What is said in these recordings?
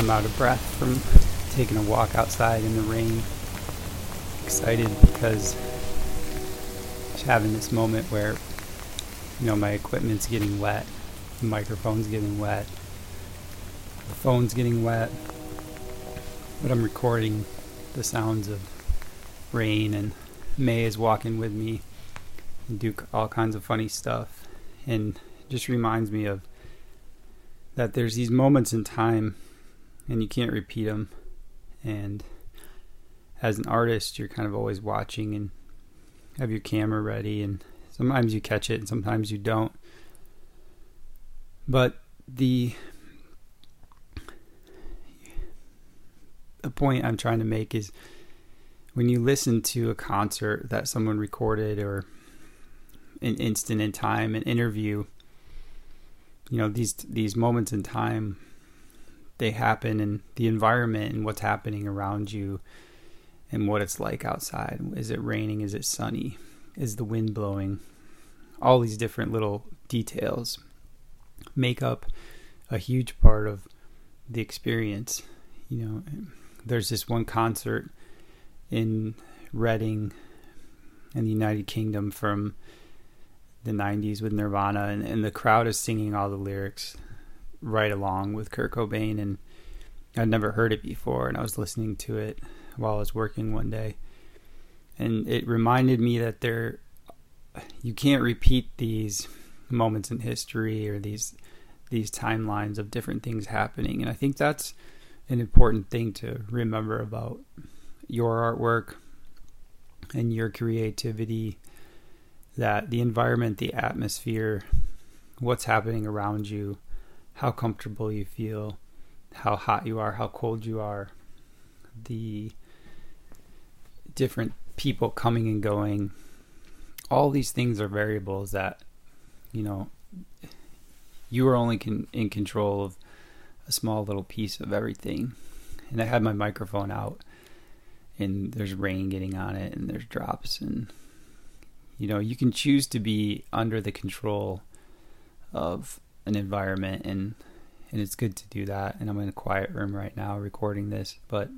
I'm out of breath from taking a walk outside in the rain. Excited because just having this moment where, you know, my equipment's getting wet, the microphone's getting wet, the phone's getting wet, but I'm recording the sounds of rain and Mae is walking with me and do all kinds of funny stuff and just reminds me of that there's these moments in time and you can't repeat them and as an artist you're kind of always watching and have your camera ready and sometimes you catch it and sometimes you don't. But the the point I'm trying to make is when you listen to a concert that someone recorded or an instant in time, an interview, you know, these these moments in time they happen and the environment and what's happening around you and what it's like outside. Is it raining? Is it sunny? Is the wind blowing? All these different little details make up a huge part of the experience. You know, there's this one concert in Reading in the United Kingdom from the 90s with Nirvana, and, and the crowd is singing all the lyrics right along with Kurt Cobain. And I'd never heard it before, and I was listening to it while I was working one day. And it reminded me that there, you can't repeat these moments in history or these these timelines of different things happening. And I think that's an important thing to remember about your artwork and your creativity that the environment, the atmosphere, what's happening around you, how comfortable you feel, how hot you are, how cold you are, the different people coming and going. All these things are variables that, you know, you are only can, in control of a small little piece of everything. And I had my microphone out and there's rain getting on it and there's drops and you know you can choose to be under the control of an environment and and it's good to do that and I'm in a quiet room right now recording this but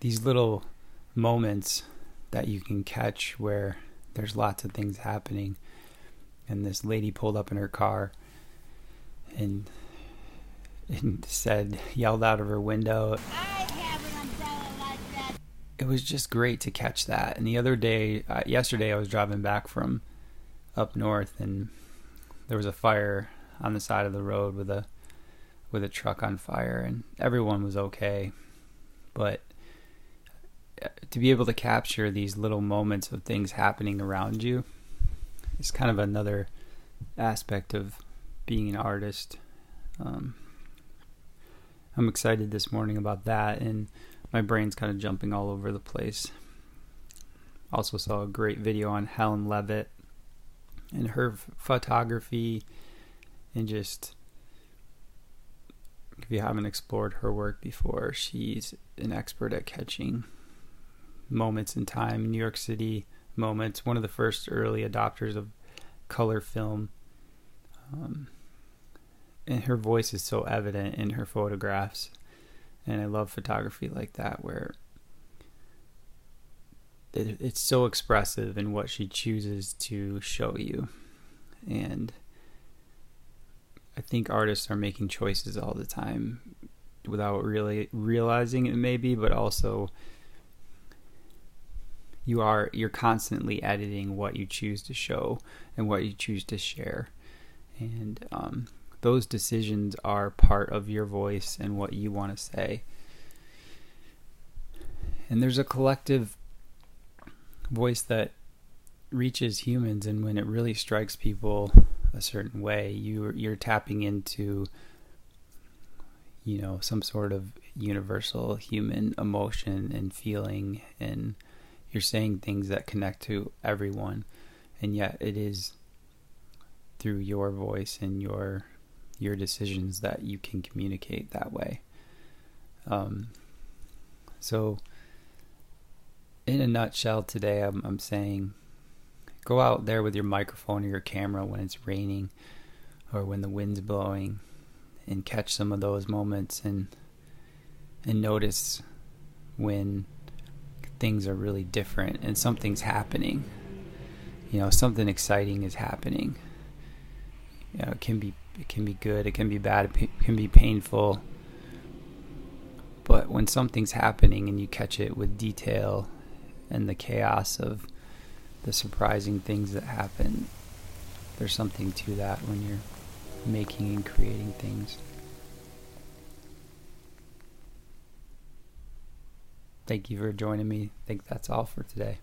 these little moments that you can catch where there's lots of things happening and this lady pulled up in her car and and said yelled out of her window it was just great to catch that. And the other day, uh, yesterday, I was driving back from up north, and there was a fire on the side of the road with a with a truck on fire, and everyone was okay. But uh, to be able to capture these little moments of things happening around you is kind of another aspect of being an artist. Um, I'm excited this morning about that, and my brain's kind of jumping all over the place. Also saw a great video on Helen Levitt and her photography and just if you haven't explored her work before, she's an expert at catching moments in time, New York City moments, one of the first early adopters of color film. Um, and her voice is so evident in her photographs. And I love photography like that where it's so expressive in what she chooses to show you. And I think artists are making choices all the time without really realizing it maybe, but also you are you're constantly editing what you choose to show and what you choose to share. And um, those decisions are part of your voice and what you want to say. And there's a collective voice that reaches humans, and when it really strikes people a certain way, you you're tapping into you know some sort of universal human emotion and feeling, and you're saying things that connect to everyone, and yet it is through your voice and your your decisions that you can communicate that way. Um, so, in a nutshell, today I'm, I'm saying go out there with your microphone or your camera when it's raining or when the wind's blowing and catch some of those moments and and notice when things are really different and something's happening. You know, something exciting is happening. You know, it can be it can be good, it can be bad, it can be painful. But when something's happening and you catch it with detail and the chaos of the surprising things that happen, there's something to that when you're making and creating things. Thank you for joining me. I think that's all for today.